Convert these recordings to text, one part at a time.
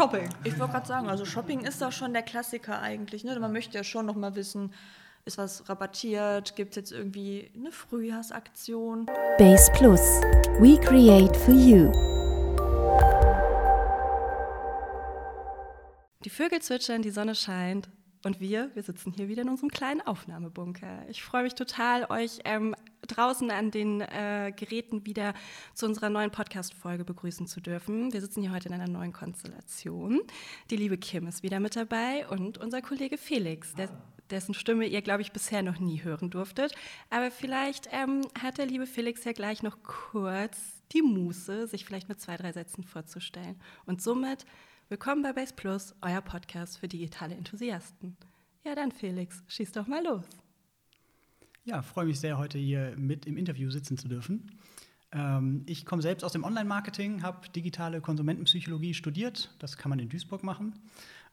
Shopping. Ich wollte gerade sagen, also Shopping ist doch schon der Klassiker eigentlich. Ne? Man möchte ja schon noch mal wissen, ist was rabattiert? Gibt es jetzt irgendwie eine Frühjahrsaktion? Base Plus. We create for you. Die Vögel zwitschern, die Sonne scheint. Und wir, wir sitzen hier wieder in unserem kleinen Aufnahmebunker. Ich freue mich total, euch ähm, draußen an den äh, Geräten wieder zu unserer neuen Podcast-Folge begrüßen zu dürfen. Wir sitzen hier heute in einer neuen Konstellation. Die liebe Kim ist wieder mit dabei und unser Kollege Felix, der, dessen Stimme ihr, glaube ich, bisher noch nie hören durftet. Aber vielleicht ähm, hat der liebe Felix ja gleich noch kurz die Muße, sich vielleicht mit zwei, drei Sätzen vorzustellen. Und somit Willkommen bei Base Plus, euer Podcast für digitale Enthusiasten. Ja, dann Felix, schieß doch mal los. Ja, freue mich sehr, heute hier mit im Interview sitzen zu dürfen. Ähm, ich komme selbst aus dem Online-Marketing, habe digitale Konsumentenpsychologie studiert. Das kann man in Duisburg machen.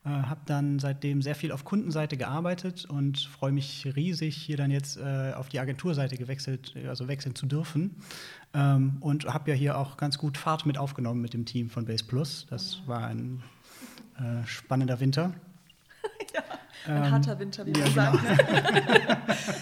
Äh, habe dann seitdem sehr viel auf Kundenseite gearbeitet und freue mich riesig, hier dann jetzt äh, auf die Agenturseite gewechselt, also wechseln zu dürfen. Ähm, und habe ja hier auch ganz gut Fahrt mit aufgenommen mit dem Team von Base Plus. Das war ein äh, spannender Winter. Ein ähm, harter Winter, wie man ja, sagt. Genau.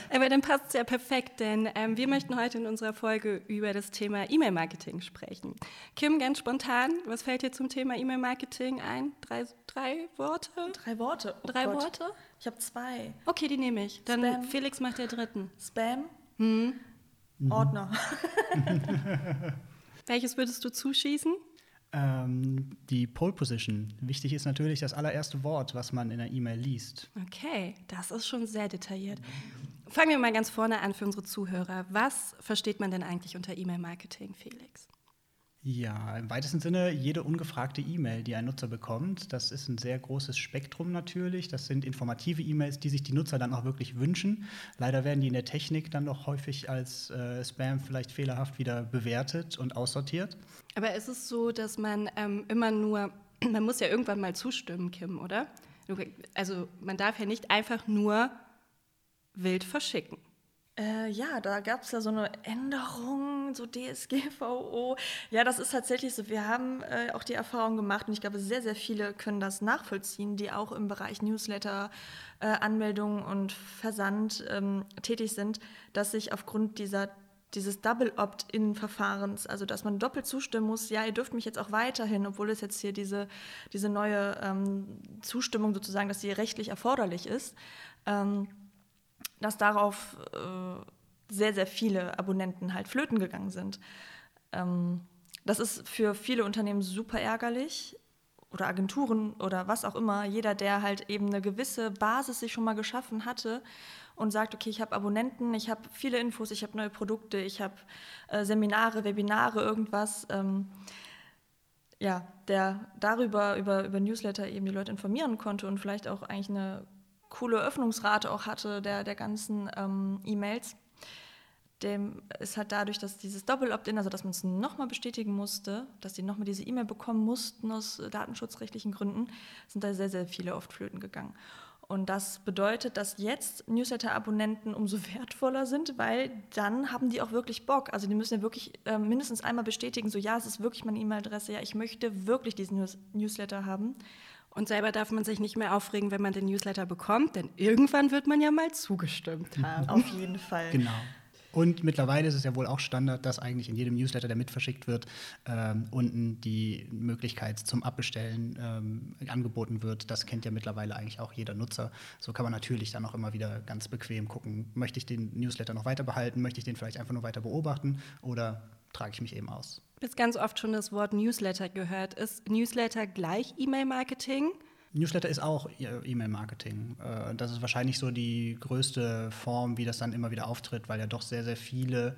Aber dann passt es ja perfekt, denn ähm, wir möchten heute in unserer Folge über das Thema E-Mail-Marketing sprechen. Kim, ganz spontan, was fällt dir zum Thema E-Mail-Marketing ein? Drei, drei Worte? Drei Worte. Oh drei Gott. Worte? Ich habe zwei. Okay, die nehme ich. Dann Spam. Felix macht der dritten. Spam. Hm. Mhm. Ordner. Welches würdest du zuschießen? Ähm, die Pole Position. Wichtig ist natürlich das allererste Wort, was man in der E-Mail liest. Okay, das ist schon sehr detailliert. Fangen wir mal ganz vorne an für unsere Zuhörer. Was versteht man denn eigentlich unter E-Mail-Marketing, Felix? Ja, im weitesten Sinne jede ungefragte E-Mail, die ein Nutzer bekommt. Das ist ein sehr großes Spektrum natürlich. Das sind informative E-Mails, die sich die Nutzer dann auch wirklich wünschen. Leider werden die in der Technik dann doch häufig als äh, Spam vielleicht fehlerhaft wieder bewertet und aussortiert. Aber ist es so, dass man ähm, immer nur, man muss ja irgendwann mal zustimmen, Kim, oder? Also man darf ja nicht einfach nur wild verschicken. Äh, ja, da gab es ja so eine Änderung, so DSGVO. Ja, das ist tatsächlich so. Wir haben äh, auch die Erfahrung gemacht und ich glaube, sehr, sehr viele können das nachvollziehen, die auch im Bereich Newsletter, äh, Anmeldungen und Versand ähm, tätig sind, dass sich aufgrund dieser dieses Double Opt-in-Verfahrens, also dass man doppelt zustimmen muss, ja, ihr dürft mich jetzt auch weiterhin, obwohl es jetzt hier diese, diese neue ähm, Zustimmung sozusagen, dass sie rechtlich erforderlich ist. Ähm, dass darauf äh, sehr, sehr viele Abonnenten halt flöten gegangen sind. Ähm, das ist für viele Unternehmen super ärgerlich oder Agenturen oder was auch immer. Jeder, der halt eben eine gewisse Basis sich schon mal geschaffen hatte und sagt, okay, ich habe Abonnenten, ich habe viele Infos, ich habe neue Produkte, ich habe äh, Seminare, Webinare, irgendwas. Ähm, ja, der darüber, über, über Newsletter eben die Leute informieren konnte und vielleicht auch eigentlich eine coole Öffnungsrate auch hatte der, der ganzen ähm, E-Mails. Dem ist halt dadurch, dass dieses Doppel-Opt-in, also dass man es nochmal bestätigen musste, dass die nochmal diese E-Mail bekommen mussten aus datenschutzrechtlichen Gründen, sind da sehr, sehr viele oft flöten gegangen. Und das bedeutet, dass jetzt Newsletter-Abonnenten umso wertvoller sind, weil dann haben die auch wirklich Bock. Also die müssen ja wirklich äh, mindestens einmal bestätigen, so ja, es ist wirklich meine E-Mail-Adresse, ja, ich möchte wirklich diesen News Newsletter haben. Und selber darf man sich nicht mehr aufregen, wenn man den Newsletter bekommt, denn irgendwann wird man ja mal zugestimmt haben. Auf jeden Fall. Genau. Und mittlerweile ist es ja wohl auch Standard, dass eigentlich in jedem Newsletter, der mitverschickt wird, ähm, unten die Möglichkeit zum Abbestellen ähm, angeboten wird. Das kennt ja mittlerweile eigentlich auch jeder Nutzer. So kann man natürlich dann auch immer wieder ganz bequem gucken, möchte ich den Newsletter noch weiter behalten, möchte ich den vielleicht einfach nur weiter beobachten oder trage ich mich eben aus. Jetzt ganz oft schon das Wort Newsletter gehört. Ist Newsletter gleich E-Mail-Marketing? Newsletter ist auch E-Mail-Marketing. Äh, das ist wahrscheinlich so die größte Form, wie das dann immer wieder auftritt, weil ja doch sehr, sehr viele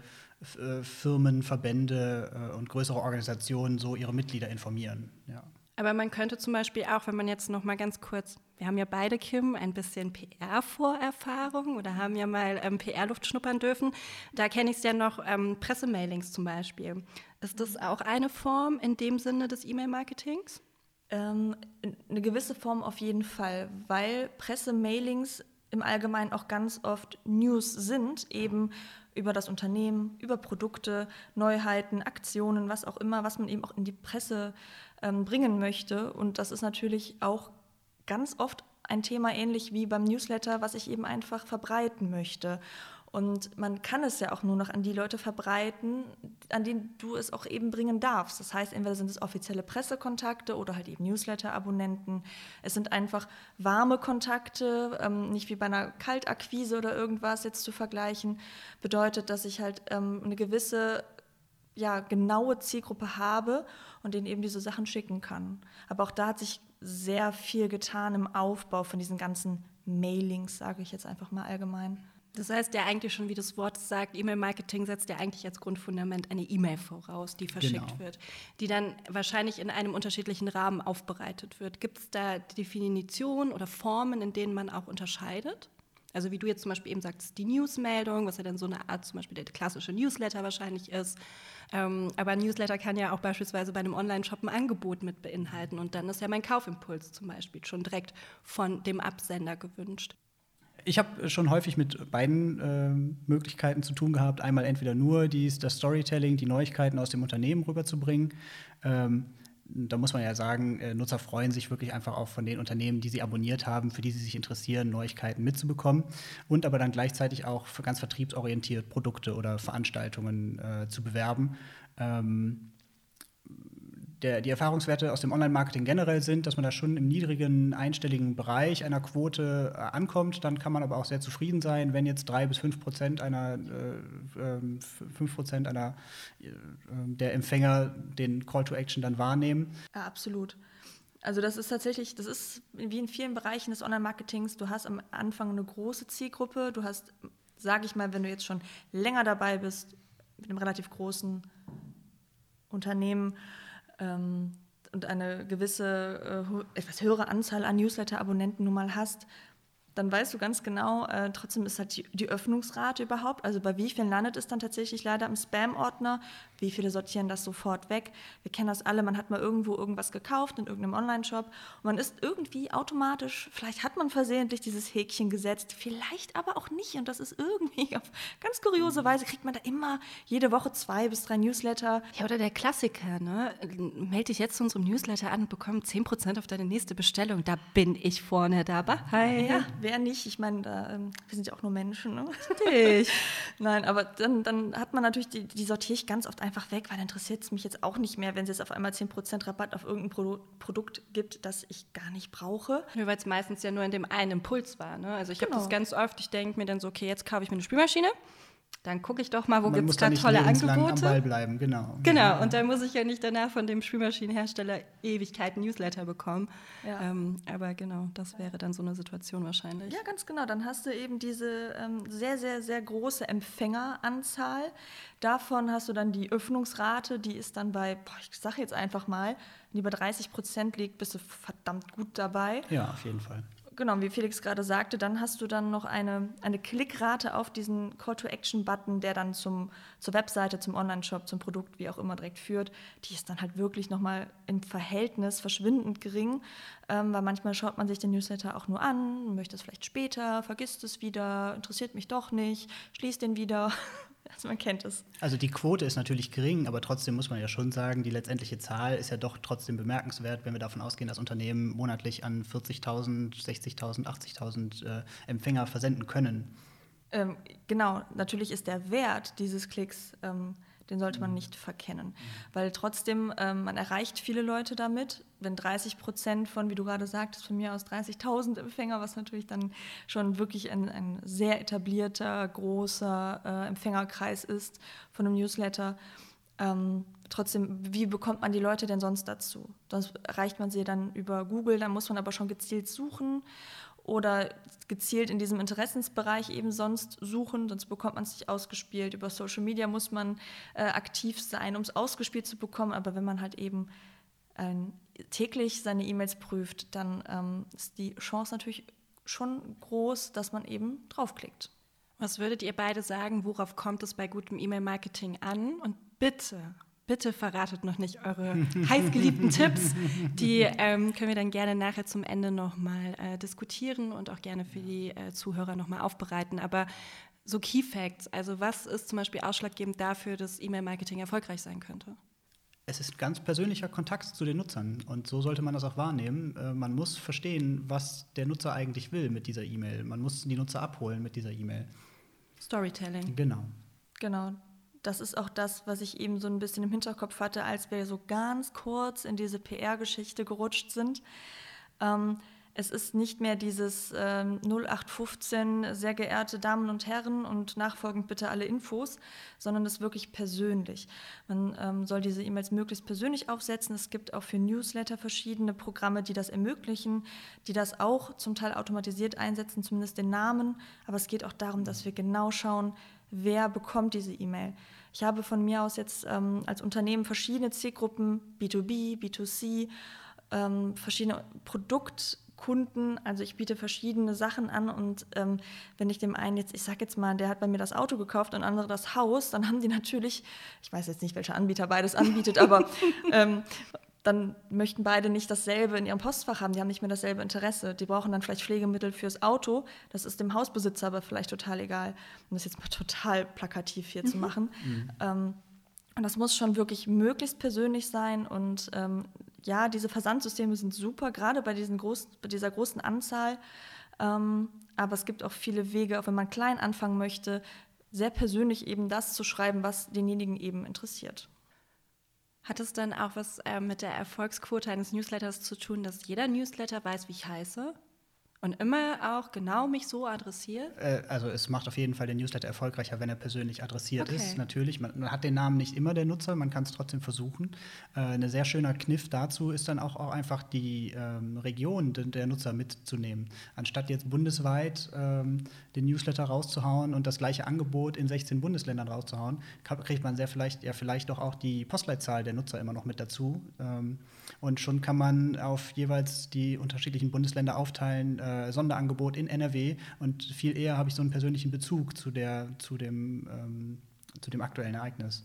äh, Firmen, Verbände äh, und größere Organisationen so ihre Mitglieder informieren. Ja. Aber man könnte zum Beispiel auch, wenn man jetzt noch mal ganz kurz, wir haben ja beide, Kim, ein bisschen PR-Vorerfahrung oder haben ja mal ähm, PR-Luft schnuppern dürfen. Da kenne ich es ja noch, ähm, Pressemailings zum Beispiel. Ist das auch eine Form in dem Sinne des E-Mail-Marketings? Ähm, eine gewisse Form auf jeden Fall, weil Pressemailings im Allgemeinen auch ganz oft News sind, eben über das Unternehmen, über Produkte, Neuheiten, Aktionen, was auch immer, was man eben auch in die Presse ähm, bringen möchte. Und das ist natürlich auch ganz oft ein Thema ähnlich wie beim Newsletter, was ich eben einfach verbreiten möchte. Und man kann es ja auch nur noch an die Leute verbreiten, an denen du es auch eben bringen darfst. Das heißt, entweder sind es offizielle Pressekontakte oder halt eben Newsletter-Abonnenten. Es sind einfach warme Kontakte, ähm, nicht wie bei einer Kaltakquise oder irgendwas jetzt zu vergleichen. Bedeutet, dass ich halt ähm, eine gewisse ja, genaue Zielgruppe habe und denen eben diese Sachen schicken kann. Aber auch da hat sich sehr viel getan im Aufbau von diesen ganzen Mailings, sage ich jetzt einfach mal allgemein. Das heißt ja eigentlich schon, wie das Wort sagt, E-Mail-Marketing setzt ja eigentlich als Grundfundament eine E-Mail voraus, die verschickt genau. wird, die dann wahrscheinlich in einem unterschiedlichen Rahmen aufbereitet wird. Gibt es da Definitionen oder Formen, in denen man auch unterscheidet? Also wie du jetzt zum Beispiel eben sagst, die Newsmeldung, was ja dann so eine Art zum Beispiel der klassische Newsletter wahrscheinlich ist. Ähm, aber ein Newsletter kann ja auch beispielsweise bei einem Online-Shop ein Angebot mit beinhalten und dann ist ja mein Kaufimpuls zum Beispiel schon direkt von dem Absender gewünscht ich habe schon häufig mit beiden äh, Möglichkeiten zu tun gehabt. Einmal entweder nur dies, das Storytelling, die Neuigkeiten aus dem Unternehmen rüberzubringen. Ähm, da muss man ja sagen, äh, Nutzer freuen sich wirklich einfach auch von den Unternehmen, die sie abonniert haben, für die sie sich interessieren, Neuigkeiten mitzubekommen und aber dann gleichzeitig auch ganz vertriebsorientiert Produkte oder Veranstaltungen äh, zu bewerben. Ähm, der, die Erfahrungswerte aus dem Online-Marketing generell sind, dass man da schon im niedrigen einstelligen Bereich einer Quote äh, ankommt. Dann kann man aber auch sehr zufrieden sein, wenn jetzt drei bis fünf Prozent einer äh, ähm, Prozent einer äh, der Empfänger den Call to Action dann wahrnehmen. Ja, absolut. Also das ist tatsächlich, das ist wie in vielen Bereichen des Online-Marketings. Du hast am Anfang eine große Zielgruppe. Du hast, sage ich mal, wenn du jetzt schon länger dabei bist mit einem relativ großen Unternehmen ähm, und eine gewisse, äh, etwas höhere Anzahl an Newsletter-Abonnenten nun mal hast, dann weißt du ganz genau, äh, trotzdem ist halt die, die, Öffnungsrate überhaupt, also bei wie vielen landet es dann tatsächlich leider im Spam-Ordner, wie viele sortieren das sofort weg. Wir kennen das alle, man hat mal irgendwo irgendwas gekauft in irgendeinem Online-Shop und man ist irgendwie automatisch, vielleicht hat man versehentlich dieses Häkchen gesetzt, vielleicht aber auch nicht und das ist irgendwie auf ganz kuriose Weise kriegt man da immer jede Woche zwei bis drei Newsletter. Ja, oder der Klassiker, ne? Melde dich jetzt zu unserem Newsletter an und bekomme 10% auf deine nächste Bestellung. Da bin ich vorne dabei. Ja, wer nicht? Ich meine, ähm, wir sind ja auch nur Menschen. Ne? Richtig. Nein, aber dann, dann hat man natürlich, die, die sortiere ich ganz oft einfach weg, weil interessiert es mich jetzt auch nicht mehr, wenn es jetzt auf einmal 10% Rabatt auf irgendein Pro Produkt gibt, das ich gar nicht brauche. Ja, weil es meistens ja nur in dem einen Impuls war. Ne? Also ich genau. habe das ganz oft, ich denke mir dann so, okay, jetzt kaufe ich mir eine Spülmaschine dann gucke ich doch mal, wo gibt es da tolle Angebote. Am Ball bleiben, genau. Genau, und dann muss ich ja nicht danach von dem Spülmaschinenhersteller Ewigkeiten Newsletter bekommen. Ja. Ähm, aber genau, das wäre dann so eine Situation wahrscheinlich. Ja, ganz genau. Dann hast du eben diese ähm, sehr, sehr, sehr große Empfängeranzahl. Davon hast du dann die Öffnungsrate, die ist dann bei, boah, ich sage jetzt einfach mal, wenn die bei 30 Prozent liegt, bist du verdammt gut dabei. Ja, auf jeden Fall genau, wie Felix gerade sagte, dann hast du dann noch eine, eine Klickrate auf diesen Call-to-Action-Button, der dann zum, zur Webseite, zum Online-Shop, zum Produkt, wie auch immer direkt führt. Die ist dann halt wirklich nochmal im Verhältnis verschwindend gering, ähm, weil manchmal schaut man sich den Newsletter auch nur an, möchte es vielleicht später, vergisst es wieder, interessiert mich doch nicht, schließt den wieder. Also man kennt es. Also die Quote ist natürlich gering, aber trotzdem muss man ja schon sagen, die letztendliche Zahl ist ja doch trotzdem bemerkenswert, wenn wir davon ausgehen, dass Unternehmen monatlich an 40.000, 60.000, 80.000 äh, Empfänger versenden können. Ähm, genau, natürlich ist der Wert dieses Klicks ähm, den sollte man nicht verkennen. Weil trotzdem, ähm, man erreicht viele Leute damit. Wenn 30 Prozent von, wie du gerade sagtest, von mir aus 30.000 Empfänger, was natürlich dann schon wirklich ein, ein sehr etablierter, großer äh, Empfängerkreis ist von einem Newsletter, ähm, trotzdem, wie bekommt man die Leute denn sonst dazu? Sonst erreicht man sie dann über Google, dann muss man aber schon gezielt suchen oder gezielt in diesem Interessensbereich eben sonst suchen, sonst bekommt man es nicht ausgespielt. Über Social Media muss man äh, aktiv sein, um es ausgespielt zu bekommen, aber wenn man halt eben äh, täglich seine E-Mails prüft, dann ähm, ist die Chance natürlich schon groß, dass man eben draufklickt. Was würdet ihr beide sagen, worauf kommt es bei gutem E-Mail-Marketing an? Und bitte bitte verratet noch nicht eure heißgeliebten Tipps. Die ähm, können wir dann gerne nachher zum Ende nochmal äh, diskutieren und auch gerne für die äh, Zuhörer nochmal aufbereiten. Aber so Key Facts? Also was ist zum Beispiel ausschlaggebend dafür, dass E-Mail-Marketing erfolgreich sein könnte? Es ist ganz persönlicher Kontakt zu den Nutzern und so sollte man das auch wahrnehmen. Äh, man muss verstehen, was der Nutzer eigentlich will mit dieser E-Mail. Man muss die Nutzer abholen mit dieser E-Mail. Storytelling. Genau. Genau. Das ist auch das, was ich eben so ein bisschen im Hinterkopf hatte, als wir so ganz kurz in diese PR-Geschichte gerutscht sind. Ähm, es ist nicht mehr dieses ähm, 0815, sehr geehrte Damen und Herren und nachfolgend bitte alle Infos, sondern es ist wirklich persönlich. Man ähm, soll diese E-Mails möglichst persönlich aufsetzen. Es gibt auch für Newsletter verschiedene Programme, die das ermöglichen, die das auch zum Teil automatisiert einsetzen, zumindest den Namen. Aber es geht auch darum, dass wir genau schauen, wer bekommt diese E-Mail. Ich habe von mir aus jetzt ähm, als Unternehmen verschiedene Zielgruppen, B2B, B2C, ähm, verschiedene Produkt- Kunden, also ich biete verschiedene Sachen an und ähm, wenn ich dem einen jetzt, ich sag jetzt mal, der hat bei mir das Auto gekauft und andere das Haus, dann haben die natürlich, ich weiß jetzt nicht, welcher Anbieter beides anbietet, aber ähm, dann möchten beide nicht dasselbe in ihrem Postfach haben, die haben nicht mehr dasselbe Interesse. Die brauchen dann vielleicht Pflegemittel fürs Auto, das ist dem Hausbesitzer aber vielleicht total egal. Um das jetzt mal total plakativ hier zu machen. Mhm. Ähm, und das muss schon wirklich möglichst persönlich sein und ähm, ja, diese Versandsysteme sind super, gerade bei, diesen groß, bei dieser großen Anzahl. Ähm, aber es gibt auch viele Wege, auch wenn man klein anfangen möchte, sehr persönlich eben das zu schreiben, was denjenigen eben interessiert. Hat es dann auch was äh, mit der Erfolgsquote eines Newsletters zu tun, dass jeder Newsletter weiß, wie ich heiße? Und immer auch genau mich so adressiert? Äh, also es macht auf jeden Fall den Newsletter erfolgreicher, wenn er persönlich adressiert okay. ist. Natürlich, man, man, hat den Namen nicht immer der Nutzer, man kann es trotzdem versuchen. Äh, ein sehr schöner Kniff dazu ist dann auch, auch einfach die ähm, Region de, der Nutzer mitzunehmen. Anstatt jetzt bundesweit ähm, den Newsletter rauszuhauen und das gleiche Angebot in 16 Bundesländern rauszuhauen, kriegt man sehr vielleicht, ja vielleicht doch auch die Postleitzahl der Nutzer immer noch mit dazu. Ähm, und schon kann man auf jeweils die unterschiedlichen Bundesländer aufteilen, äh, Sonderangebot in NRW. Und viel eher habe ich so einen persönlichen Bezug zu, der, zu, dem, ähm, zu dem aktuellen Ereignis.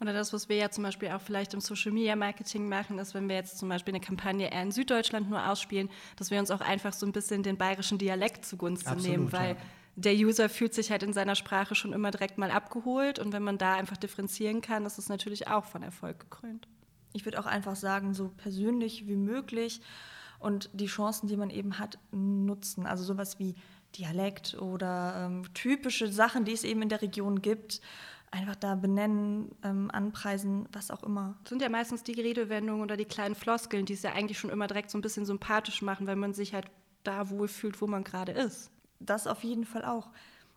Oder das, was wir ja zum Beispiel auch vielleicht im Social Media Marketing machen, ist, wenn wir jetzt zum Beispiel eine Kampagne eher in Süddeutschland nur ausspielen, dass wir uns auch einfach so ein bisschen den bayerischen Dialekt zugunsten Absolut, nehmen, weil ja. der User fühlt sich halt in seiner Sprache schon immer direkt mal abgeholt und wenn man da einfach differenzieren kann, ist es natürlich auch von Erfolg gekrönt ich würde auch einfach sagen, so persönlich wie möglich und die Chancen, die man eben hat, nutzen. Also sowas wie Dialekt oder ähm, typische Sachen, die es eben in der Region gibt, einfach da benennen, ähm, anpreisen, was auch immer. Das sind ja meistens die Redewendungen oder die kleinen Floskeln, die es ja eigentlich schon immer direkt so ein bisschen sympathisch machen, weil man sich halt da wohlfühlt, wo man gerade ist. Das auf jeden Fall auch.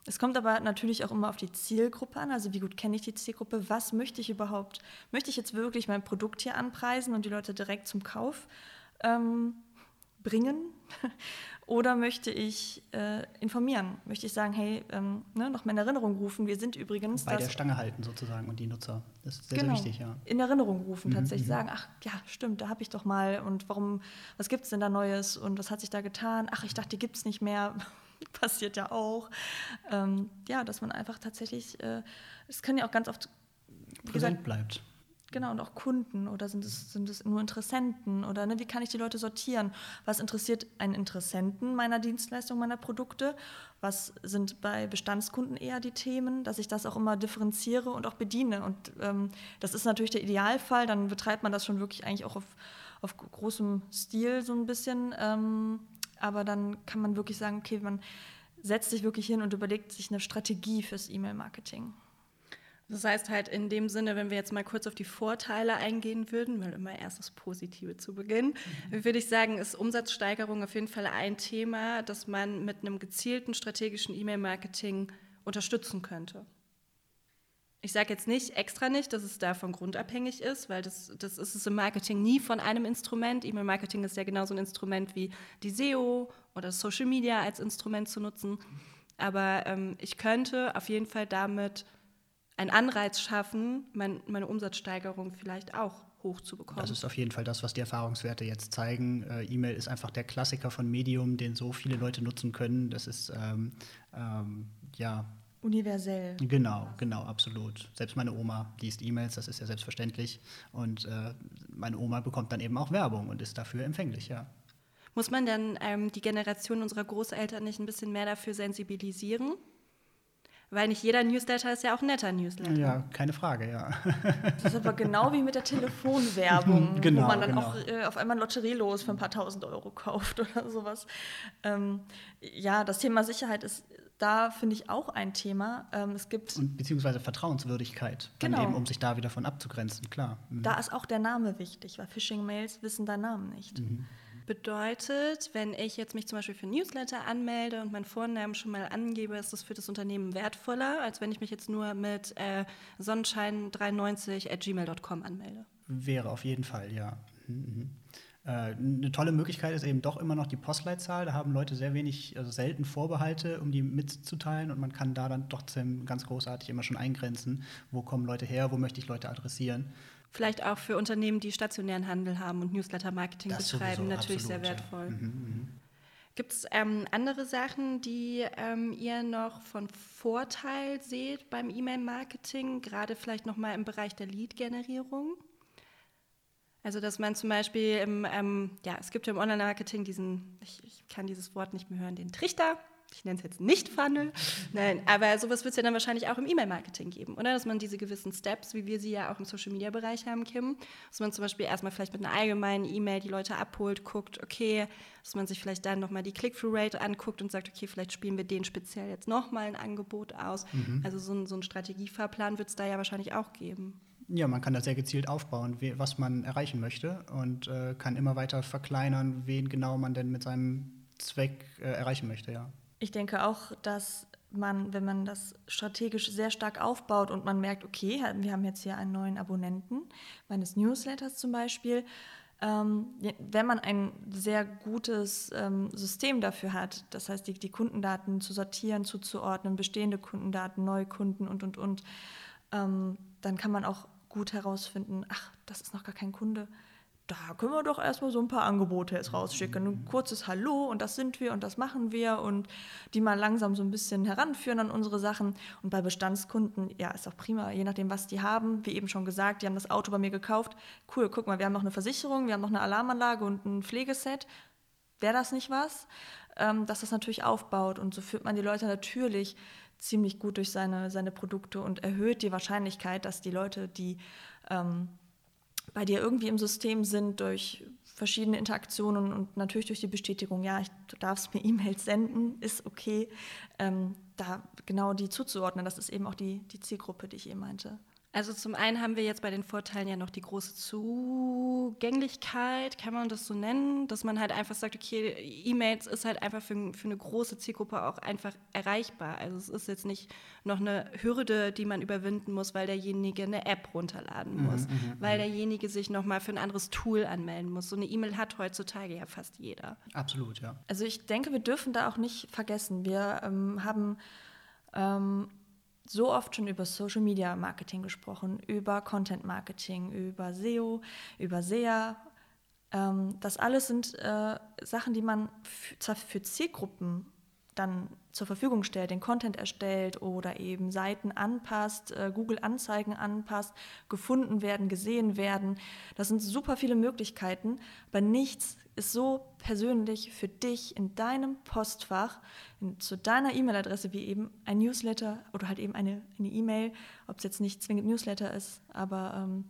Es kommt aber natürlich auch immer auf die Zielgruppe an. Also wie gut kenne ich die Zielgruppe? Was möchte ich überhaupt? Möchte ich jetzt wirklich mein Produkt hier anpreisen und die Leute direkt zum Kauf ähm, bringen? Oder möchte ich äh, informieren? Möchte ich sagen, hey, ähm, ne, noch mal in Erinnerung rufen, wir sind übrigens. Bei der Stange halten sozusagen und die Nutzer. Das ist sehr, genau, sehr wichtig, ja. In Erinnerung rufen, mhm, tatsächlich mhm. sagen, ach ja, stimmt, da habe ich doch mal und warum, was gibt es denn da Neues und was hat sich da getan? Ach, ich dachte, die gibt es nicht mehr. passiert ja auch. Ähm, ja, dass man einfach tatsächlich, äh, es äh, können ja auch ganz oft präsent bleibt. Genau, und auch Kunden oder sind es, sind es nur Interessenten oder ne, wie kann ich die Leute sortieren? Was interessiert einen Interessenten meiner Dienstleistung, meiner Produkte? Was sind bei Bestandskunden eher die Themen, dass ich das auch immer differenziere und auch bediene? Und ähm, das ist natürlich der Idealfall, dann betreibt man das schon wirklich eigentlich auch auf, auf großem Stil so ein bisschen. Ähm, aber dann kann man wirklich sagen, okay, man setzt sich wirklich hin und überlegt sich eine Strategie fürs E-Mail-Marketing. Das heißt halt in dem Sinne, wenn wir jetzt mal kurz auf die Vorteile eingehen würden, weil immer erst das Positive zu Beginn, mhm. würde ich sagen, ist Umsatzsteigerung auf jeden Fall ein Thema, das man mit einem gezielten strategischen E-Mail-Marketing unterstützen könnte. Ich sage jetzt nicht extra nicht, dass es davon grundabhängig ist, weil das, das ist es im Marketing nie von einem Instrument. E-Mail-Marketing ist ja genauso ein Instrument wie die SEO oder Social Media als Instrument zu nutzen. Aber ähm, ich könnte auf jeden Fall damit einen Anreiz schaffen, mein, meine Umsatzsteigerung vielleicht auch hochzubekommen. Das ist auf jeden Fall das, was die Erfahrungswerte jetzt zeigen. Äh, E-Mail ist einfach der Klassiker von Medium, den so viele Leute nutzen können. Das ist ähm, ähm, ja universell. Genau, genau, absolut. Selbst meine Oma liest E-Mails, das ist ja selbstverständlich. Und äh, meine Oma bekommt dann eben auch Werbung und ist dafür empfänglich, ja. Muss man dann ähm, die Generation unserer Großeltern nicht ein bisschen mehr dafür sensibilisieren? Weil nicht jeder Newsletter ist ja auch ein netter Newsletter. Ja, keine Frage, ja. Das ist aber genau wie mit der Telefonwerbung, Genau, wo man dann genau. auch äh, auf einmal ein Lotterielos für ein paar tausend Euro kauft oder sowas. Ähm, ja, das Thema Sicherheit ist da, finde ich, auch ein Thema. Ähm, es gibt, Und beziehungsweise Vertrauenswürdigkeit, Genau. eben, um sich da wieder von abzugrenzen, klar. Mhm. da ist auch der Name wichtig, weil Phishing-Mails wissen deinen Namen nicht. Bedeutet, wenn ich jetzt mich zum Beispiel für Newsletter anmelde und meinen Vornamen schon mal angebe, ist das für das Unternehmen wertvoller, als wenn ich mich jetzt nur mit äh, sonnenschein93 at gmail.com anmelde. Wäre auf jeden Fall, ja. Mhm, mhm. Eine tolle Möglichkeit ist eben doch immer noch die Postleitzahl. Da haben Leute sehr wenig, also selten Vorbehalte, um die mitzuteilen und man kann da dann trotzdem ganz großartig immer schon eingrenzen, wo kommen Leute her, wo möchte ich Leute adressieren. Vielleicht auch für Unternehmen, die stationären Handel haben und Newsletter-Marketing betreiben, sowieso, natürlich sehr absolut, ja. wertvoll. Mhm, mhm. Gibt es ähm, andere Sachen, die ähm, ihr noch von Vorteil seht beim E-Mail-Marketing, gerade vielleicht nochmal im Bereich der Lead-Generierung? Also, dass man zum Beispiel im, ähm, ja, es gibt ja im Online-Marketing diesen, ich, ich kann dieses Wort nicht mehr hören, den Trichter. Ich nenne es jetzt nicht Funnel. Nein, aber sowas wird es ja dann wahrscheinlich auch im E-Mail-Marketing geben, oder? Dass man diese gewissen Steps, wie wir sie ja auch im Social-Media-Bereich haben, Kim, dass man zum Beispiel erstmal vielleicht mit einer allgemeinen E-Mail die Leute abholt, guckt, okay, dass man sich vielleicht dann nochmal die Click-Through-Rate anguckt und sagt, okay, vielleicht spielen wir den speziell jetzt nochmal ein Angebot aus. Also so ein, so ein Strategiefahrplan wird es da ja wahrscheinlich auch geben. Ja, man kann da sehr gezielt aufbauen, was man erreichen möchte und äh, kann immer weiter verkleinern, wen genau man denn mit seinem Zweck äh, erreichen möchte, ja. Ich denke auch, dass man, wenn man das strategisch sehr stark aufbaut und man merkt, okay, wir haben jetzt hier einen neuen Abonnenten meines Newsletters zum Beispiel, ähm, wenn man ein sehr gutes ähm, System dafür hat, das heißt, die, die Kundendaten zu sortieren, zuzuordnen, bestehende Kundendaten, neue Kunden und, und, und, ähm, dann kann man auch gut herausfinden, ach, das ist noch gar kein Kunde. Da können wir doch erstmal so ein paar Angebote jetzt rausschicken. Ein kurzes Hallo und das sind wir und das machen wir und die mal langsam so ein bisschen heranführen an unsere Sachen. Und bei Bestandskunden, ja, ist auch prima, je nachdem, was die haben. Wie eben schon gesagt, die haben das Auto bei mir gekauft. Cool, guck mal, wir haben noch eine Versicherung, wir haben noch eine Alarmanlage und ein Pflegeset. Wäre das nicht was? Ähm, dass das natürlich aufbaut und so führt man die Leute natürlich ziemlich gut durch seine, seine Produkte und erhöht die Wahrscheinlichkeit, dass die Leute, die ähm, bei dir irgendwie im System sind durch verschiedene Interaktionen und natürlich durch die Bestätigung, ja, ich, du darfst mir E-Mails senden, ist okay, ähm, da genau die zuzuordnen. Das ist eben auch die, die Zielgruppe, die ich eben meinte. Also zum einen haben wir jetzt bei den Vorteilen ja noch die große Zugänglichkeit, kann man das so nennen, dass man halt einfach sagt, okay, E-Mails ist halt einfach für, für eine große Zielgruppe auch einfach erreichbar. Also es ist jetzt nicht noch eine Hürde, die man überwinden muss, weil derjenige eine App runterladen muss, weil derjenige sich nochmal für ein anderes Tool anmelden muss. So eine E-Mail hat heutzutage ja fast jeder. Absolut, ja. Also ich denke, wir dürfen da auch nicht vergessen. Wir ähm, haben ähm, so oft schon über Social Media Marketing gesprochen, über Content Marketing, über SEO, über SEA. Ähm, das alles sind äh, Sachen, die man zwar für Zielgruppen dann zur Verfügung stellt, den Content erstellt oder eben Seiten anpasst, äh, Google Anzeigen anpasst, gefunden werden, gesehen werden. Das sind super viele Möglichkeiten, aber nichts ist so persönlich für dich in deinem Postfach, in, zu deiner E-Mail-Adresse wie eben ein Newsletter oder halt eben eine E-Mail, ob es jetzt nicht zwingend Newsletter ist, aber ähm,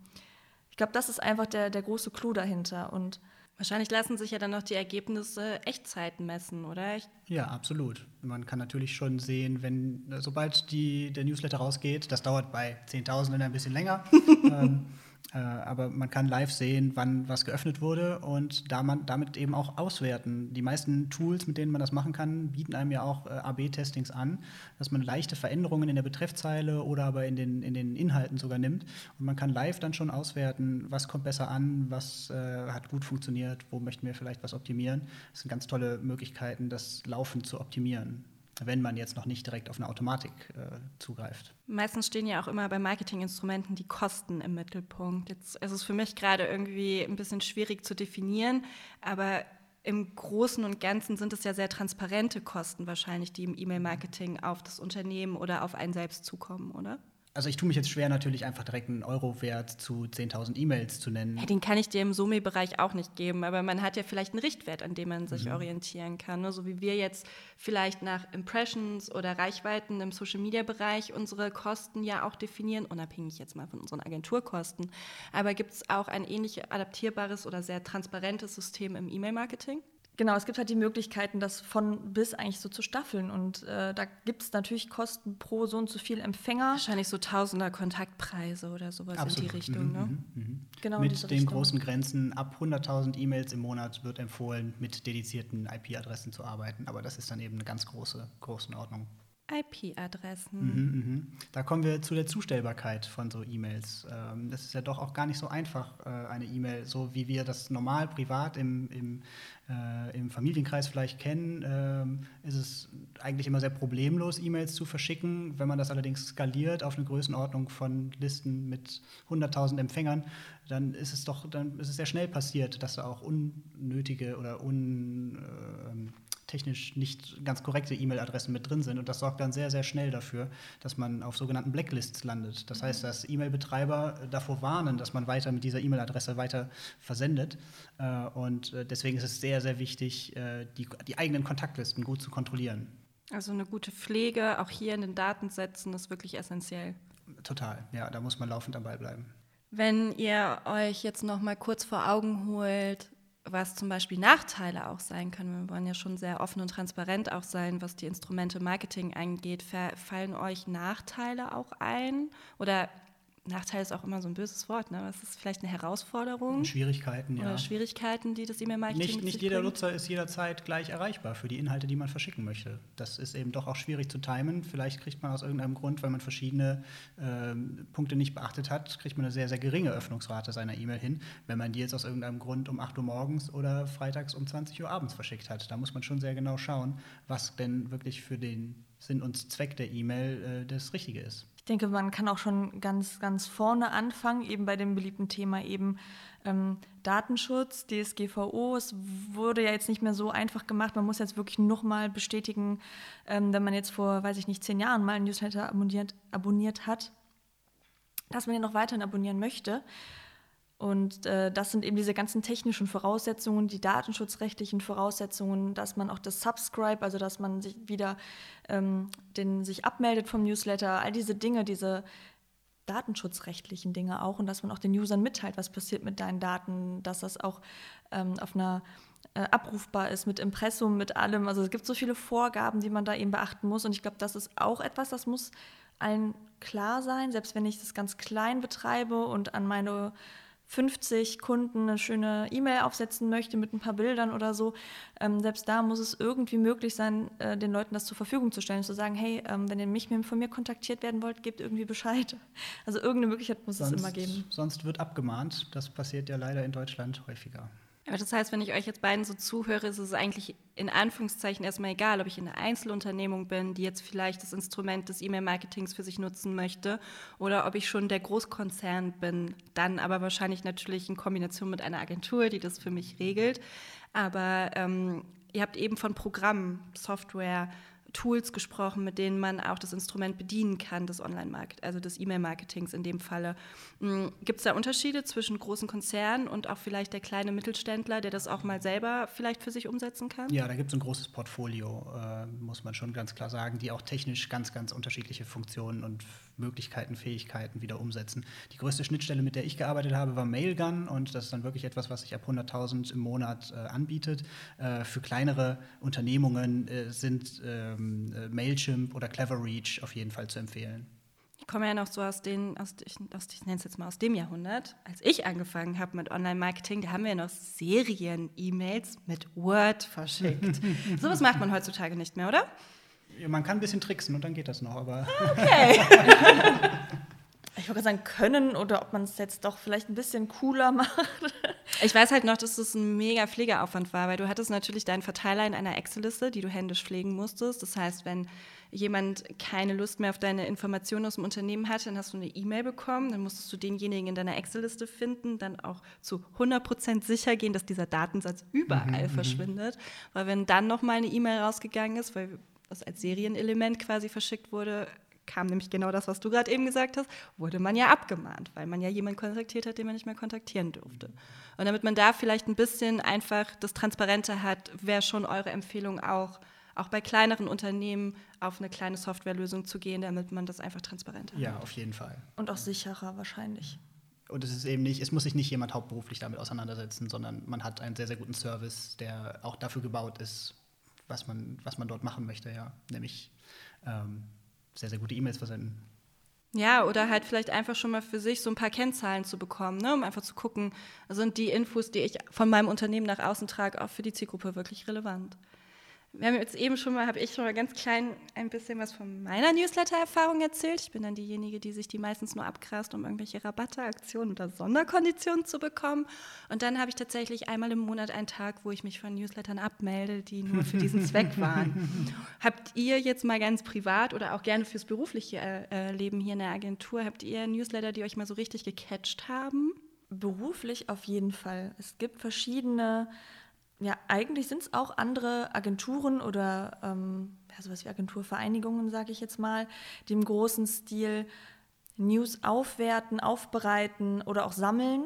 ich glaube, das ist einfach der, der große Clou dahinter und Wahrscheinlich lassen sich ja dann noch die Ergebnisse Echtzeiten messen, oder? Ja, absolut. Man kann natürlich schon sehen, wenn, äh, sobald die, der Newsletter rausgeht, das dauert bei Zehntausenden ein bisschen länger, ähm, äh, aber man kann live sehen, wann was geöffnet wurde und da man, damit eben auch auswerten. Die meisten Tools, mit denen man das machen kann, bieten einem ja auch äh, AB-Testings an, dass man leichte Veränderungen in der Betreffzeile oder aber in den, in den Inhalten sogar nimmt. Und man kann live dann schon auswerten, was kommt besser an, was äh, hat gut funktioniert, wo möchten wir vielleicht was optimieren. Das sind ganz tolle Möglichkeiten, das laufend zu optimieren, wenn man jetzt noch nicht direkt auf eine Automatik äh, zugreift. meistens stehen ja auch immer bei Marketinginstrumenten die Kosten im Mittelpunkt. Jetzt ist es für mich gerade irgendwie ein bisschen schwierig zu definieren, aber im Großen und Ganzen sind es ja sehr transparente Kosten wahrscheinlich, die im E-Mail-Marketing auf das Unternehmen oder auf einen selbst zukommen, oder? Also ich tue mich jetzt schwer, natürlich einfach direkt einen Euro-Wert zu 10.000 E-Mails zu nennen. Ja, den kann ich dir im Sumi-Bereich auch nicht geben, aber man hat ja vielleicht einen Richtwert, an dem man sich mhm. orientieren kann. Ne? So wie wir jetzt vielleicht nach Impressions oder Reichweiten im Social-Media-Bereich unsere Kosten ja auch definieren, unabhängig jetzt mal von unseren Agenturkosten. Aber gibt es auch ein ähnlich adaptierbares oder sehr transparentes System im E-Mail-Marketing? Genau, es gibt halt die Möglichkeiten, das von bis eigentlich so zu staffeln. Und äh, da gibt es natürlich Kosten pro so und so viel Empfänger. Wahrscheinlich so Tausender Kontaktpreise oder sowas Absolut. in die Richtung. Ne? Mhm, mhm, mhm. Genau mit den Richtung. großen Grenzen ab 100.000 E-Mails im Monat wird empfohlen, mit dedizierten IP-Adressen zu arbeiten. Aber das ist dann eben eine ganz große Größenordnung. IP-Adressen. Mhm, mh. Da kommen wir zu der Zustellbarkeit von so E-Mails. Ähm, das ist ja doch auch gar nicht so einfach, äh, eine E-Mail, so wie wir das normal privat im, im, äh, im Familienkreis vielleicht kennen, äh, ist es eigentlich immer sehr problemlos, E-Mails zu verschicken. Wenn man das allerdings skaliert auf eine Größenordnung von Listen mit 100.000 Empfängern, dann ist es doch, dann ist es sehr schnell passiert, dass da auch unnötige oder un ähm, technisch nicht ganz korrekte E-Mail-Adressen mit drin sind. Und das sorgt dann sehr, sehr schnell dafür, dass man auf sogenannten Blacklists landet. Das heißt, dass E-Mail-Betreiber davor warnen, dass man weiter mit dieser E-Mail-Adresse weiter versendet. Äh, und äh, deswegen ist es sehr, sehr wichtig, äh, die, die eigenen Kontaktlisten gut zu kontrollieren. Also eine gute Pflege, auch hier in den Datensätzen, ist wirklich essentiell. Total, ja, da muss man laufend dabei bleiben. Wenn ihr euch jetzt noch mal kurz vor Augen holt, was zum Beispiel Nachteile auch sein können. Wir wollen ja schon sehr offen und transparent auch sein, was die Instrumente Marketing angeht. Fallen euch Nachteile auch ein? Oder Nachteil ist auch immer so ein böses Wort, ne? Das ist vielleicht eine Herausforderung. Schwierigkeiten, ja. Oder Schwierigkeiten, die das E-Mail-Marketing Nicht, nicht jeder Nutzer ist jederzeit gleich erreichbar für die Inhalte, die man verschicken möchte. Das ist eben doch auch schwierig zu timen. Vielleicht kriegt man aus irgendeinem Grund, weil man verschiedene äh, Punkte nicht beachtet hat, kriegt man eine sehr, sehr geringe Öffnungsrate seiner E-Mail hin, wenn man die jetzt aus irgendeinem Grund um 8 Uhr morgens oder freitags um 20 Uhr abends verschickt hat. Da muss man schon sehr genau schauen, was denn wirklich für den Sinn und Zweck der E-Mail äh, das Richtige ist. Ich denke, man kann auch schon ganz, ganz vorne anfangen, eben bei dem beliebten Thema eben ähm, Datenschutz, DSGVO. Es wurde ja jetzt nicht mehr so einfach gemacht. Man muss jetzt wirklich nochmal bestätigen, ähm, wenn man jetzt vor, weiß ich nicht, zehn Jahren mal ein Newsletter abonniert, abonniert hat, dass man den noch weiterhin abonnieren möchte. Und äh, das sind eben diese ganzen technischen Voraussetzungen, die datenschutzrechtlichen Voraussetzungen, dass man auch das Subscribe, also dass man sich wieder ähm, den, sich abmeldet vom Newsletter, all diese Dinge, diese datenschutzrechtlichen Dinge auch und dass man auch den Usern mitteilt, was passiert mit deinen Daten, dass das auch ähm, auf einer äh, abrufbar ist mit Impressum, mit allem. Also es gibt so viele Vorgaben, die man da eben beachten muss und ich glaube, das ist auch etwas, das muss allen klar sein, selbst wenn ich das ganz klein betreibe und an meine 50 Kunden eine schöne E-Mail aufsetzen möchte mit ein paar Bildern oder so, ähm, selbst da muss es irgendwie möglich sein, äh, den Leuten das zur Verfügung zu stellen, zu sagen, hey, ähm, wenn ihr mich von mir kontaktiert werden wollt, gebt irgendwie Bescheid. Also irgendeine Möglichkeit muss sonst, es immer geben. Sonst wird abgemahnt. Das passiert ja leider in Deutschland häufiger. Aber das heißt, wenn ich euch jetzt beiden so zuhöre, ist es eigentlich in Anführungszeichen erstmal egal, ob ich in einer Einzelunternehmung bin, die jetzt vielleicht das Instrument des E-Mail-Marketings für sich nutzen möchte, oder ob ich schon der Großkonzern bin, dann aber wahrscheinlich natürlich in Kombination mit einer Agentur, die das für mich regelt. Aber ähm, ihr habt eben von Programmen, Software, Tools gesprochen, mit denen man auch das Instrument bedienen kann, des Online-Market, also des E-Mail-Marketings in dem Falle. Hm, Gibt es da Unterschiede zwischen großen Konzernen und auch vielleicht der kleine Mittelständler, der das auch mal selber vielleicht für sich umsetzen kann? Ja, da gibt es ein großes Portfolio, äh, muss man schon ganz klar sagen, die auch technisch ganz, ganz unterschiedliche Funktionen und Möglichkeiten, Fähigkeiten wieder umsetzen. Die größte Schnittstelle, mit der ich gearbeitet habe, war Mailgun und das ist dann wirklich etwas, was sich ab 100.000 im Monat äh, anbietet. Äh, für kleinere Unternehmungen äh, sind ähm, äh, Mailchimp oder Cleverreach auf jeden Fall zu empfehlen. Ich komme ja noch so aus den, aus, ich, aus, ich nenne es jetzt mal aus dem Jahrhundert. Als ich angefangen habe mit Online-Marketing, da haben wir noch Serien-E-Mails mit Word verschickt. Sowas macht man heutzutage nicht mehr, oder? Ja, man kann ein bisschen tricksen und dann geht das noch, aber. Okay. ich wollte sagen, können oder ob man es jetzt doch vielleicht ein bisschen cooler macht. Ich weiß halt noch, dass das ein mega Pflegeaufwand war, weil du hattest natürlich deinen Verteiler in einer Excel-Liste, die du händisch pflegen musstest. Das heißt, wenn jemand keine Lust mehr auf deine Informationen aus dem Unternehmen hatte, dann hast du eine E-Mail bekommen, dann musstest du denjenigen in deiner Excel-Liste finden, dann auch zu 100% sicher gehen, dass dieser Datensatz überall mhm, mhm. verschwindet. Weil wenn dann nochmal eine E-Mail rausgegangen ist, weil das als Serienelement quasi verschickt wurde, kam nämlich genau das, was du gerade eben gesagt hast, wurde man ja abgemahnt, weil man ja jemanden kontaktiert hat, den man nicht mehr kontaktieren durfte. Und damit man da vielleicht ein bisschen einfach das Transparente hat, wäre schon eure Empfehlung auch, auch bei kleineren Unternehmen auf eine kleine Softwarelösung zu gehen, damit man das einfach transparenter hat. Ja, auf jeden Fall. Und auch sicherer wahrscheinlich. Und es ist eben nicht, es muss sich nicht jemand hauptberuflich damit auseinandersetzen, sondern man hat einen sehr, sehr guten Service, der auch dafür gebaut ist, was man, was man dort machen möchte, ja. Nämlich ähm, sehr, sehr gute E-Mails versenden. Ja, oder halt vielleicht einfach schon mal für sich so ein paar Kennzahlen zu bekommen, ne? um einfach zu gucken, sind die Infos, die ich von meinem Unternehmen nach außen trage, auch für die Zielgruppe wirklich relevant wir haben jetzt eben schon mal, habe ich schon mal ganz klein ein bisschen was von meiner Newsletter-Erfahrung erzählt. Ich bin dann diejenige, die sich die meistens nur abgrast, um irgendwelche Rabatte, Aktionen oder Sonderkonditionen zu bekommen. Und dann habe ich tatsächlich einmal im Monat einen Tag, wo ich mich von Newslettern abmelde, die nur für diesen Zweck waren. habt ihr jetzt mal ganz privat oder auch gerne fürs berufliche äh, Leben hier in der Agentur, habt ihr Newsletter, die euch mal so richtig gecatcht haben? Beruflich auf jeden Fall. Es gibt verschiedene ja, eigentlich sind es auch andere Agenturen oder ähm, ja, sowas wie Agenturvereinigungen, sage ich jetzt mal, die im großen Stil News aufwerten, aufbereiten oder auch sammeln.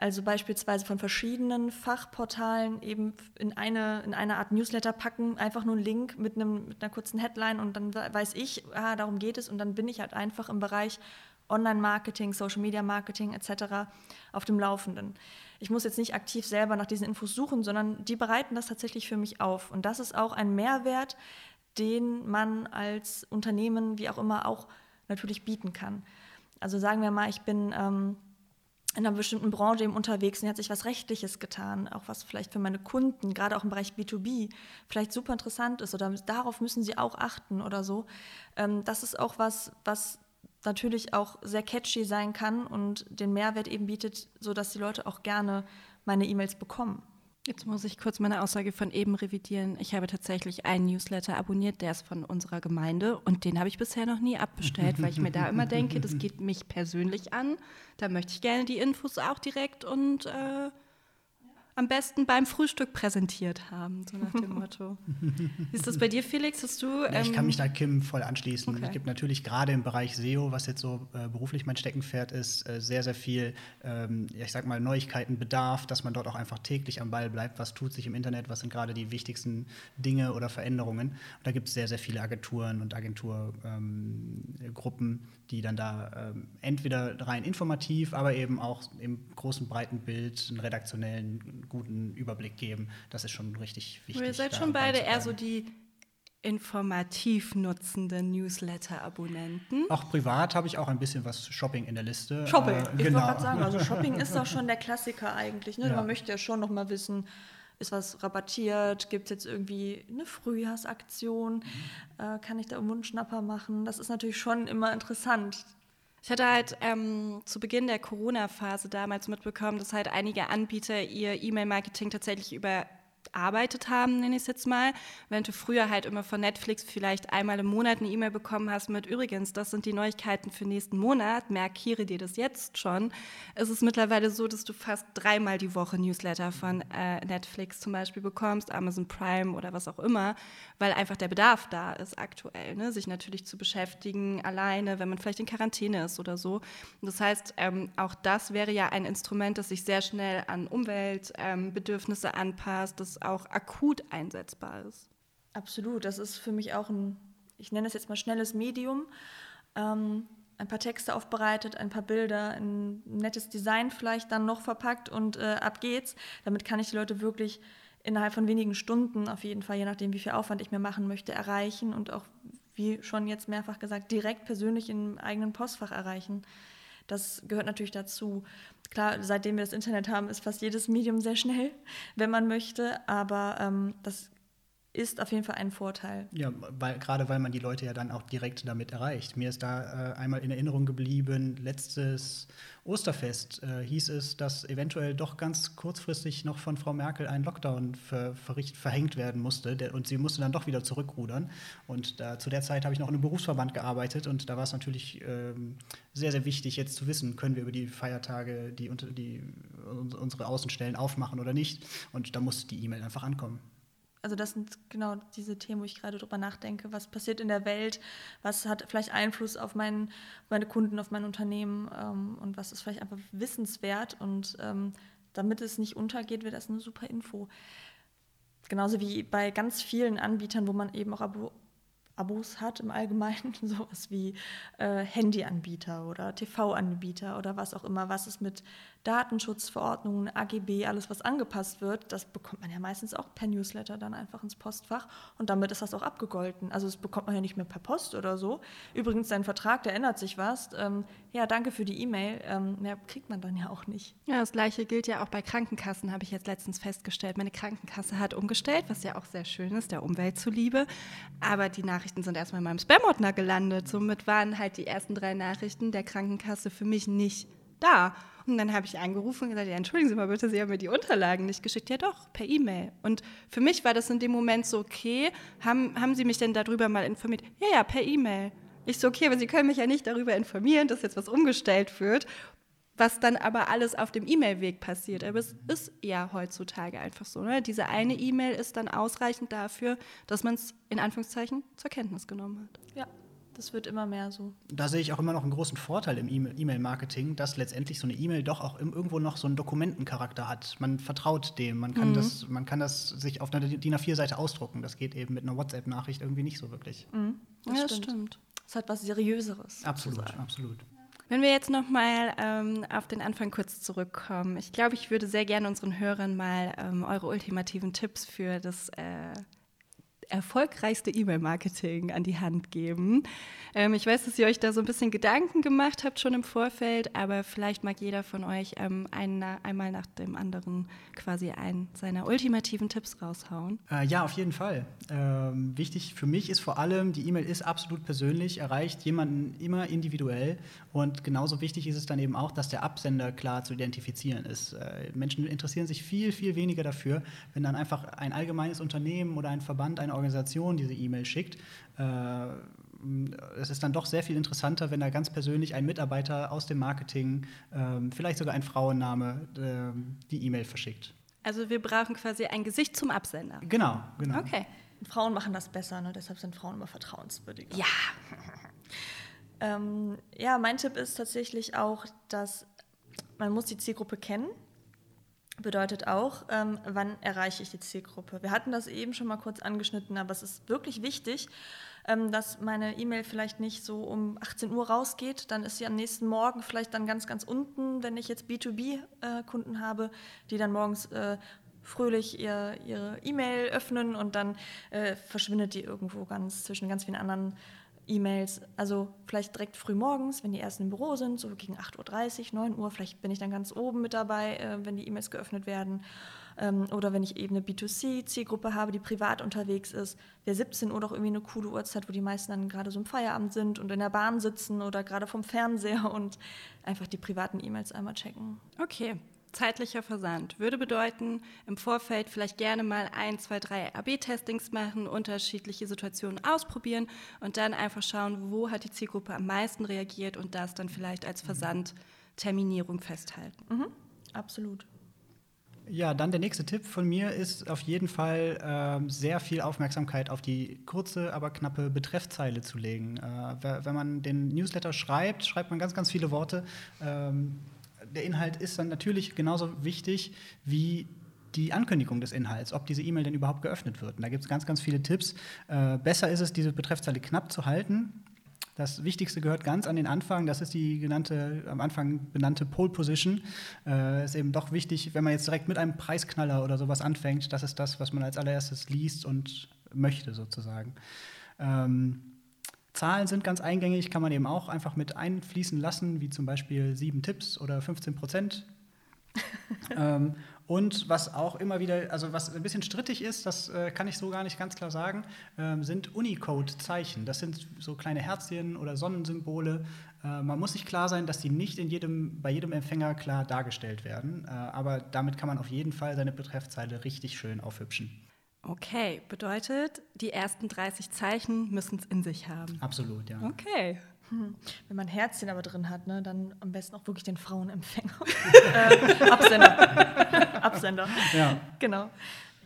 Also beispielsweise von verschiedenen Fachportalen eben in eine, in eine Art Newsletter packen, einfach nur einen Link mit, einem, mit einer kurzen Headline und dann weiß ich, ah, darum geht es und dann bin ich halt einfach im Bereich Online-Marketing, Social-Media-Marketing etc. auf dem Laufenden. Ich muss jetzt nicht aktiv selber nach diesen Infos suchen, sondern die bereiten das tatsächlich für mich auf. Und das ist auch ein Mehrwert, den man als Unternehmen, wie auch immer, auch natürlich bieten kann. Also sagen wir mal, ich bin ähm, in einer bestimmten Branche eben unterwegs und hat sich was Rechtliches getan, auch was vielleicht für meine Kunden, gerade auch im Bereich B2B, vielleicht super interessant ist oder darauf müssen sie auch achten oder so. Ähm, das ist auch was, was natürlich auch sehr catchy sein kann und den Mehrwert eben bietet, sodass die Leute auch gerne meine E-Mails bekommen. Jetzt muss ich kurz meine Aussage von eben revidieren. Ich habe tatsächlich einen Newsletter abonniert, der ist von unserer Gemeinde und den habe ich bisher noch nie abbestellt, weil ich mir da immer denke, das geht mich persönlich an. Da möchte ich gerne die Infos auch direkt und äh, am besten beim Frühstück präsentiert haben, so nach dem Motto. ist das bei dir, Felix? Hast du. Ähm ja, ich kann mich da Kim voll anschließen. Okay. Es gibt natürlich gerade im Bereich SEO, was jetzt so äh, beruflich mein Steckenpferd ist, äh, sehr, sehr viel, ähm, ja, ich sag mal, Neuigkeiten bedarf, dass man dort auch einfach täglich am Ball bleibt. Was tut sich im Internet? Was sind gerade die wichtigsten Dinge oder Veränderungen? Und da gibt es sehr, sehr viele Agenturen und Agenturgruppen, ähm, die dann da ähm, entweder rein informativ, aber eben auch im großen, breiten Bild einen redaktionellen guten Überblick geben. Das ist schon richtig wichtig. ihr seid schon beide eher so die informativ nutzenden Newsletter-Abonnenten. Auch privat habe ich auch ein bisschen was Shopping in der Liste. Shopping, äh, ich genau. wollte gerade sagen, also Shopping ist doch schon der Klassiker eigentlich. Ne? Ja. Man möchte ja schon noch mal wissen, ist was rabattiert, gibt es jetzt irgendwie eine Frühjahrsaktion, mhm. äh, kann ich da einen Mundschnapper machen? Das ist natürlich schon immer interessant. Ich hatte halt ähm, zu Beginn der Corona-Phase damals mitbekommen, dass halt einige Anbieter ihr E-Mail-Marketing tatsächlich über arbeitet haben, nenne ich es jetzt mal. Während du früher halt immer von Netflix vielleicht einmal im Monat eine E-Mail bekommen hast mit übrigens, das sind die Neuigkeiten für nächsten Monat, markiere dir das jetzt schon. Es ist mittlerweile so, dass du fast dreimal die Woche Newsletter von äh, Netflix zum Beispiel bekommst, Amazon Prime oder was auch immer, weil einfach der Bedarf da ist aktuell, ne? sich natürlich zu beschäftigen, alleine, wenn man vielleicht in Quarantäne ist oder so. Das heißt, ähm, auch das wäre ja ein Instrument, das sich sehr schnell an Umweltbedürfnisse ähm, anpasst, das auch akut einsetzbar ist. Absolut, das ist für mich auch ein, ich nenne es jetzt mal schnelles Medium. Ähm, ein paar Texte aufbereitet, ein paar Bilder, ein nettes Design vielleicht dann noch verpackt und äh, ab geht's. Damit kann ich die Leute wirklich innerhalb von wenigen Stunden, auf jeden Fall, je nachdem, wie viel Aufwand ich mir machen möchte, erreichen und auch, wie schon jetzt mehrfach gesagt, direkt persönlich im eigenen Postfach erreichen. Das gehört natürlich dazu. Klar, seitdem wir das Internet haben, ist fast jedes Medium sehr schnell, wenn man möchte, aber ähm, das ist auf jeden Fall ein Vorteil. Ja, weil, gerade weil man die Leute ja dann auch direkt damit erreicht. Mir ist da äh, einmal in Erinnerung geblieben, letztes Osterfest äh, hieß es, dass eventuell doch ganz kurzfristig noch von Frau Merkel ein Lockdown ver, verricht, verhängt werden musste der, und sie musste dann doch wieder zurückrudern. Und da, zu der Zeit habe ich noch in einem Berufsverband gearbeitet und da war es natürlich ähm, sehr, sehr wichtig, jetzt zu wissen, können wir über die Feiertage die, die, unsere Außenstellen aufmachen oder nicht. Und da musste die E-Mail einfach ankommen. Also das sind genau diese Themen, wo ich gerade drüber nachdenke. Was passiert in der Welt? Was hat vielleicht Einfluss auf mein, meine Kunden, auf mein Unternehmen? Ähm, und was ist vielleicht einfach wissenswert? Und ähm, damit es nicht untergeht, wäre das eine super Info. Genauso wie bei ganz vielen Anbietern, wo man eben auch Abo Abos hat im Allgemeinen, sowas wie äh, Handyanbieter oder TV-Anbieter oder was auch immer, was ist mit Datenschutzverordnungen, AGB, alles was angepasst wird, das bekommt man ja meistens auch per Newsletter dann einfach ins Postfach und damit ist das auch abgegolten. Also das bekommt man ja nicht mehr per Post oder so. Übrigens, dein Vertrag, da ändert sich was. Ähm, ja, danke für die E-Mail. Ähm, mehr kriegt man dann ja auch nicht. Ja, das gleiche gilt ja auch bei Krankenkassen, habe ich jetzt letztens festgestellt. Meine Krankenkasse hat umgestellt, was ja auch sehr schön ist, der Umwelt zuliebe. Aber die Nachrichten sind erstmal in meinem Spam-Ordner gelandet. Somit waren halt die ersten drei Nachrichten der Krankenkasse für mich nicht da. Und dann habe ich angerufen und gesagt, ja, entschuldigen Sie mal bitte, Sie haben mir die Unterlagen nicht geschickt. Ja doch, per E-Mail. Und für mich war das in dem Moment so, okay, haben, haben Sie mich denn darüber mal informiert? Ja, ja, per E-Mail. Ich so, okay, aber Sie können mich ja nicht darüber informieren, dass jetzt was umgestellt wird, was dann aber alles auf dem E-Mail-Weg passiert. Aber es ist ja heutzutage einfach so. Ne? Diese eine E-Mail ist dann ausreichend dafür, dass man es in Anführungszeichen zur Kenntnis genommen hat. Ja. Das wird immer mehr so. Da sehe ich auch immer noch einen großen Vorteil im E-Mail-Marketing, dass letztendlich so eine E-Mail doch auch irgendwo noch so einen Dokumentencharakter hat. Man vertraut dem, man kann, mhm. das, man kann das sich auf einer DIN A4-Seite ausdrucken. Das geht eben mit einer WhatsApp-Nachricht irgendwie nicht so wirklich. Mhm. Das ja, stimmt. stimmt. Es hat was Seriöseres. Absolut, absolut. Wenn wir jetzt noch mal ähm, auf den Anfang kurz zurückkommen, ich glaube, ich würde sehr gerne unseren Hörern mal ähm, eure ultimativen Tipps für das äh, erfolgreichste E-Mail-Marketing an die Hand geben. Ähm, ich weiß, dass ihr euch da so ein bisschen Gedanken gemacht habt schon im Vorfeld, aber vielleicht mag jeder von euch ähm, einen, einmal nach dem anderen quasi einen seiner ultimativen Tipps raushauen. Äh, ja, auf jeden Fall. Ähm, wichtig für mich ist vor allem, die E-Mail ist absolut persönlich, erreicht jemanden immer individuell und genauso wichtig ist es dann eben auch, dass der Absender klar zu identifizieren ist. Äh, Menschen interessieren sich viel, viel weniger dafür, wenn dann einfach ein allgemeines Unternehmen oder ein Verband, eine Organisation diese E-Mail schickt. Äh, es ist dann doch sehr viel interessanter, wenn da ganz persönlich ein Mitarbeiter aus dem Marketing, ähm, vielleicht sogar ein Frauenname, ähm, die E-Mail verschickt. Also wir brauchen quasi ein Gesicht zum Absender. Genau, genau. Okay. Frauen machen das besser, ne? deshalb sind Frauen immer vertrauenswürdiger. Ja. ähm, ja, mein Tipp ist tatsächlich auch, dass man muss die Zielgruppe kennen bedeutet auch, ähm, wann erreiche ich die Zielgruppe. Wir hatten das eben schon mal kurz angeschnitten, aber es ist wirklich wichtig, ähm, dass meine E-Mail vielleicht nicht so um 18 Uhr rausgeht. Dann ist sie am nächsten Morgen vielleicht dann ganz, ganz unten, wenn ich jetzt B2B-Kunden äh, habe, die dann morgens äh, fröhlich ihr, ihre E-Mail öffnen und dann äh, verschwindet die irgendwo ganz zwischen ganz vielen anderen E-Mails, also vielleicht direkt früh morgens, wenn die ersten im Büro sind, so gegen 8.30 Uhr, 9 Uhr, vielleicht bin ich dann ganz oben mit dabei, äh, wenn die E-Mails geöffnet werden. Ähm, oder wenn ich eben eine B2C-Zielgruppe habe, die privat unterwegs ist, wäre 17 Uhr doch irgendwie eine coole Uhrzeit, wo die meisten dann gerade so im Feierabend sind und in der Bahn sitzen oder gerade vom Fernseher und einfach die privaten E-Mails einmal checken. Okay, zeitlicher Versand würde bedeuten, im Vorfeld vielleicht gerne mal ein, zwei, drei AB-Testings machen, unterschiedliche Situationen ausprobieren und dann einfach schauen, wo hat die Zielgruppe am meisten reagiert und das dann vielleicht als Versandterminierung festhalten. Mhm. Absolut. Ja, dann der nächste Tipp von mir ist auf jeden Fall äh, sehr viel Aufmerksamkeit auf die kurze, aber knappe Betreffzeile zu legen. Äh, wenn man den Newsletter schreibt, schreibt man ganz, ganz viele Worte. Ähm, der Inhalt ist dann natürlich genauso wichtig wie die Ankündigung des Inhalts, ob diese E-Mail denn überhaupt geöffnet wird. Und da gibt es ganz, ganz viele Tipps. Äh, besser ist es, diese Betreffzeile knapp zu halten. Das Wichtigste gehört ganz an den Anfang. Das ist die genannte, am Anfang benannte Pole Position. Äh, ist eben doch wichtig, wenn man jetzt direkt mit einem Preisknaller oder sowas anfängt. Das ist das, was man als allererstes liest und möchte sozusagen. Ähm, Zahlen sind ganz eingängig, kann man eben auch einfach mit einfließen lassen, wie zum Beispiel sieben Tipps oder 15 Prozent. ähm, und was auch immer wieder, also was ein bisschen strittig ist, das äh, kann ich so gar nicht ganz klar sagen, ähm, sind Unicode-Zeichen. Das sind so kleine Herzchen oder Sonnensymbole. Äh, man muss sich klar sein, dass die nicht in jedem, bei jedem Empfänger klar dargestellt werden. Äh, aber damit kann man auf jeden Fall seine Betreffzeile richtig schön aufhübschen. Okay, bedeutet, die ersten 30 Zeichen müssen es in sich haben. Absolut, ja. Okay. Hm. Wenn man Herzchen aber drin hat, ne, dann am besten auch wirklich den Frauenempfänger. äh, Absender. Absender. Ja. Genau.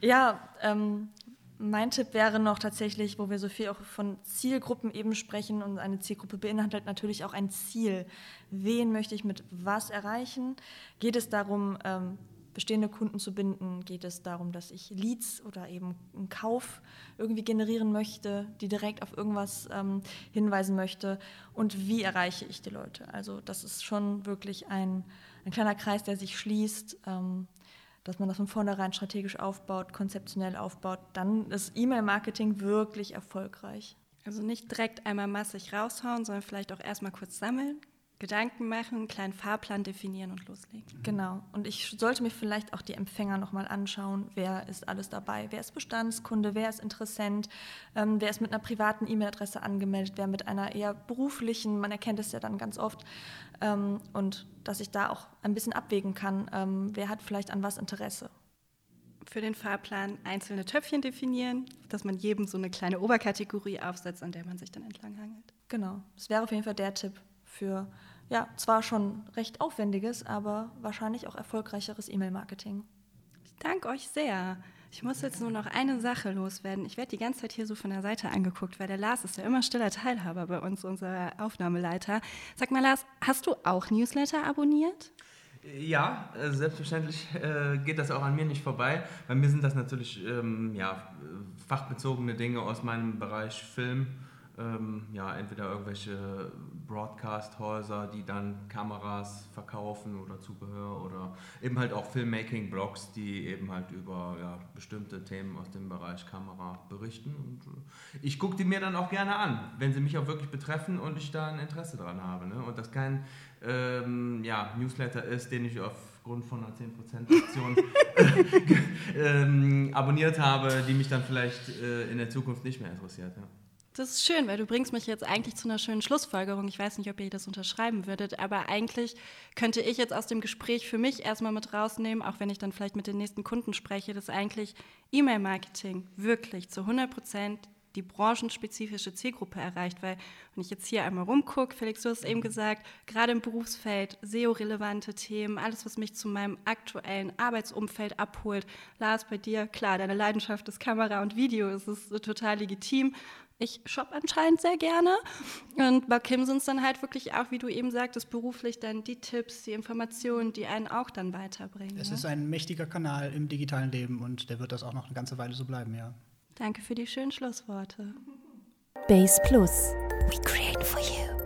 Ja, ähm, Mein Tipp wäre noch tatsächlich, wo wir so viel auch von Zielgruppen eben sprechen und eine Zielgruppe beinhaltet natürlich auch ein Ziel. Wen möchte ich mit was erreichen? Geht es darum, ähm, bestehende Kunden zu binden? Geht es darum, dass ich Leads oder eben einen Kauf irgendwie generieren möchte, die direkt auf irgendwas ähm, hinweisen möchte? Und wie erreiche ich die Leute? Also das ist schon wirklich ein, ein kleiner Kreis, der sich schließt. Ähm, dass man das von vornherein strategisch aufbaut, konzeptionell aufbaut, dann ist E-Mail-Marketing wirklich erfolgreich. Also nicht direkt einmal massig raushauen, sondern vielleicht auch erstmal kurz sammeln, Gedanken machen, einen kleinen Fahrplan definieren und loslegen. Genau. Und ich sollte mir vielleicht auch die Empfänger nochmal anschauen. Wer ist alles dabei? Wer ist Bestandskunde? Wer ist Interessent? Ähm, wer ist mit einer privaten E-Mail-Adresse angemeldet? Wer mit einer eher beruflichen? Man erkennt es ja dann ganz oft. Ähm, und dass ich da auch ein bisschen abwägen kann, ähm, wer hat vielleicht an was Interesse für den Fahrplan einzelne Töpfchen definieren, dass man jedem so eine kleine Oberkategorie aufsetzt, an der man sich dann entlanghangelt. Genau, das wäre auf jeden Fall der Tipp für ja, zwar schon recht aufwendiges, aber wahrscheinlich auch erfolgreicheres E-Mail-Marketing. Ich danke euch sehr. Ich muss jetzt nur noch eine Sache loswerden. Ich werde die ganze Zeit hier so von der Seite angeguckt, weil der Lars ist ja immer stiller Teilhaber bei uns, unser Aufnahmeleiter. Sag mal, Lars, hast du auch Newsletter abonniert? Ja, äh, selbstverständlich äh, geht das auch an mir nicht vorbei. Bei mir sind das natürlich ähm, ja, fachbezogene Dinge aus meinem Bereich Film ähm, ja, entweder irgendwelche Broadcast-Häuser, die dann Kameras verkaufen oder Zubehör oder eben halt auch Filmmaking-Blogs, die eben halt über ja, bestimmte Themen aus dem Bereich Kamera berichten. Und äh, ich gucke die mir dann auch gerne an, wenn sie mich auch wirklich betreffen und ich da ein Interesse dran habe. Ne? Und das kein ähm, ja, Newsletter ist, den ich aufgrund von einer 10% Aktion ähm, abonniert habe, die mich dann vielleicht äh, in der Zukunft nicht mehr interessiert. Ja. Das ist schön, weil du bringst mich jetzt eigentlich zu einer schönen Schlussfolgerung. Ich weiß nicht, ob ihr das unterschreiben würdet, aber eigentlich könnte ich jetzt aus dem Gespräch für mich erstmal mit rausnehmen, auch wenn ich dann vielleicht mit den nächsten Kunden spreche, dass eigentlich E-Mail-Marketing wirklich zu 100 Prozent die branchenspezifische Zielgruppe erreicht, weil wenn ich jetzt hier einmal rumgucke, Felix, du hast eben gesagt, gerade im Berufsfeld, SEO-relevante Themen, alles, was mich zu meinem aktuellen Arbeitsumfeld abholt. Lars, bei dir, klar, deine Leidenschaft ist Kamera und Video, es ist total legitim ich shoppe anscheinend sehr gerne. Und bei Kim sind es dann halt wirklich auch, wie du eben sagtest, beruflich dann die Tipps, die Informationen, die einen auch dann weiterbringen. Es ne? ist ein mächtiger Kanal im digitalen Leben und der wird das auch noch eine ganze Weile so bleiben, ja. Danke für die schönen Schlussworte. Base Plus. We create